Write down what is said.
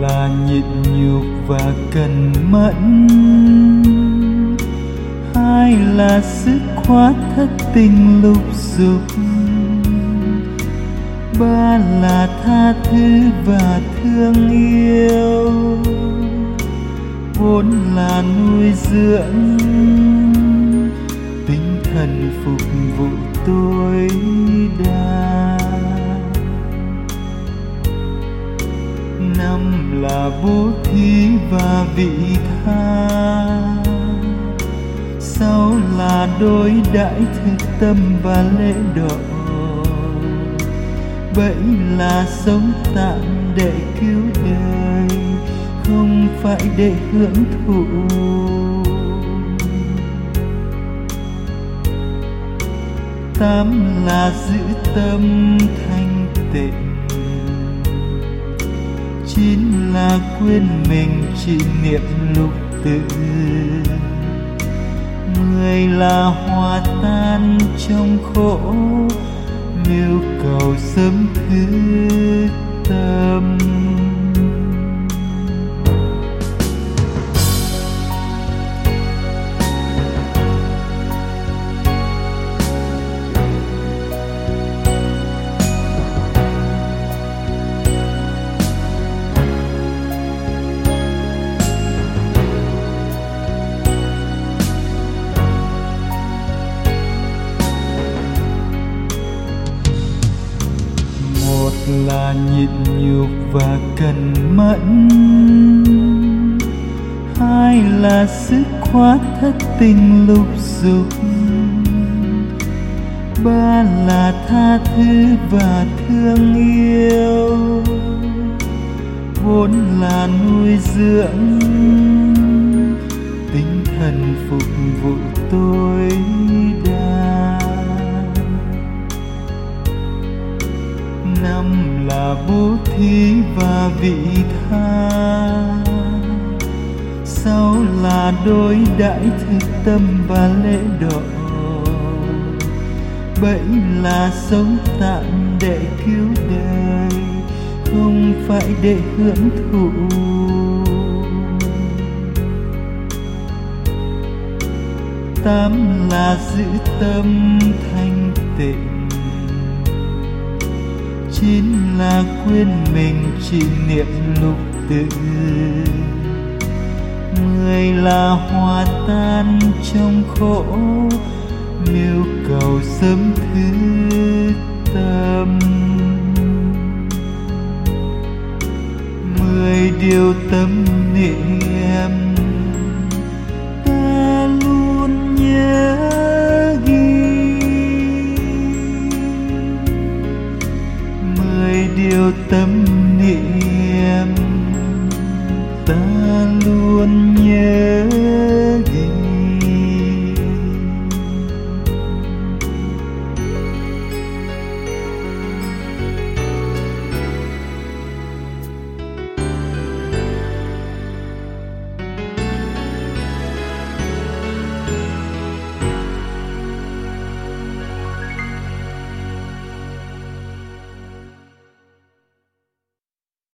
là nhịn nhục và cần mẫn. Hai là sức khóa thất tình lục dục. Ba là tha thứ và thương yêu. Bốn là nuôi dưỡng. Tinh thần phục vụ tối đa năm là bố thí và vị tha. Sáu là đối đãi thực tâm và lễ độ. Bảy là sống tạm để cứu đời, không phải để hưởng thụ. Tám là giữ tâm thanh tịnh chính là quên mình chỉ niệm lục tự. Người là hòa tan trong khổ, mưu cầu sớm thương là nhịn nhục và cần mẫn. Hai là sức khóa thất tình lục dục. Ba là tha thứ và thương yêu. Bốn là nuôi dưỡng. Tinh thần phục vụ tôi. Năm là bố thí và vị tha. Sáu là đối đãi thực tâm và lễ độ. Bảy là sống tạm để cứu đời, không phải để hưởng thụ. Tám là giữ tâm thanh tịnh chín là quên mình chỉ niệm lục tự mười là hòa tan trong khổ nếu cầu sớm thứ tâm. Mười điều tâm niệm ta luôn nhớ